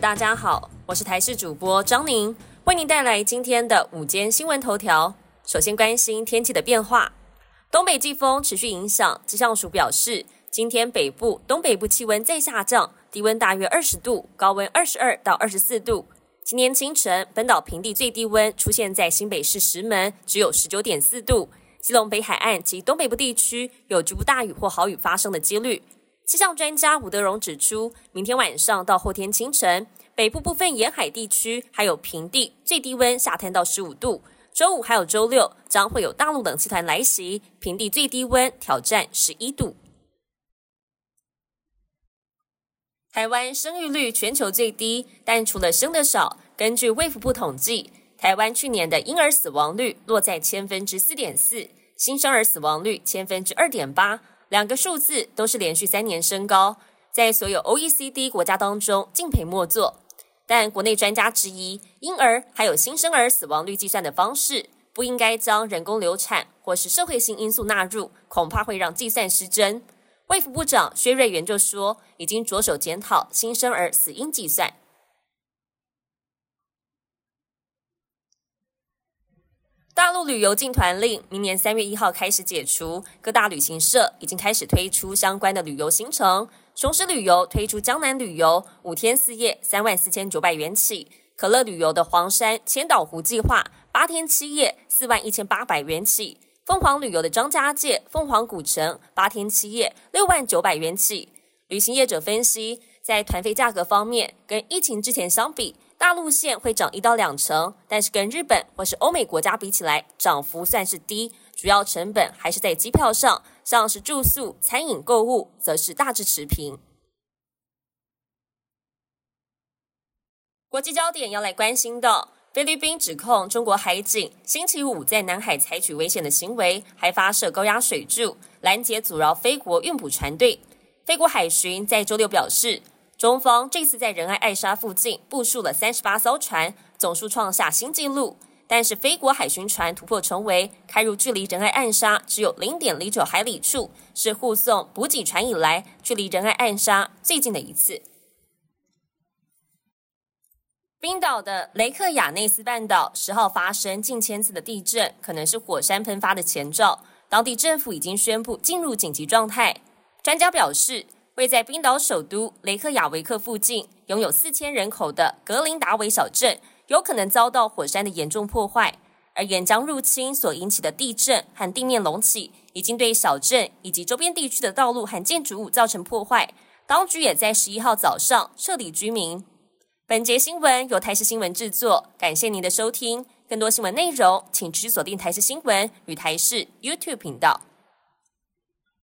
大家好，我是台视主播张宁，为您带来今天的午间新闻头条。首先关心天气的变化，东北季风持续影响，气象署表示，今天北部、东北部气温再下降，低温大约二十度，高温二十二到二十四度。今天清晨，本岛平地最低温出现在新北市石门，只有十九点四度。基隆北海岸及东北部地区有局部大雨或豪雨发生的几率。气象专家吴德荣指出，明天晚上到后天清晨，北部部分沿海地区还有平地最低温下探到十五度。周五还有周六将会有大陆冷气团来袭，平地最低温挑战十一度。台湾生育率全球最低，但除了生的少，根据卫福部统计，台湾去年的婴儿死亡率落在千分之四点四，新生儿死亡率千分之二点八。两个数字都是连续三年升高，在所有 OECD 国家当中敬陪末座。但国内专家质疑，婴儿还有新生儿死亡率计算的方式不应该将人工流产或是社会性因素纳入，恐怕会让计算失真。卫福部长薛瑞元就说，已经着手检讨新生儿死因计算。旅游禁团令明年三月一号开始解除，各大旅行社已经开始推出相关的旅游行程。雄狮旅游推出江南旅游五天四夜三万四千九百元起，可乐旅游的黄山千岛湖计划八天七夜四万一千八百元起，凤凰旅游的张家界凤凰古城八天七夜六万九百元起。旅行业者分析，在团费价格方面，跟疫情之前相比。大陆线会涨一到两成，但是跟日本或是欧美国家比起来，涨幅算是低。主要成本还是在机票上，像是住宿、餐饮、购物，则是大致持平。国际焦点要来关心的，菲律宾指控中国海警星期五在南海采取危险的行为，还发射高压水柱拦截阻挠菲国运补船队。菲国海巡在周六表示。中方这次在仁爱艾沙附近部署了三十八艘船，总数创下新纪录。但是，菲国海巡船突破重围，开入距离仁爱暗沙只有零点零九海里处，是护送补给船以来距离仁爱暗沙最近的一次。冰岛的雷克雅内斯半岛十号发生近千次的地震，可能是火山喷发的前兆。当地政府已经宣布进入紧急状态。专家表示。位在冰岛首都雷克雅维克附近、拥有四千人口的格林达维小镇，有可能遭到火山的严重破坏。而岩浆入侵所引起的地震和地面隆起，已经对小镇以及周边地区的道路和建筑物造成破坏。当局也在十一号早上撤离居民。本节新闻由台视新闻制作，感谢您的收听。更多新闻内容，请持续锁定台视新闻与台视 YouTube 频道。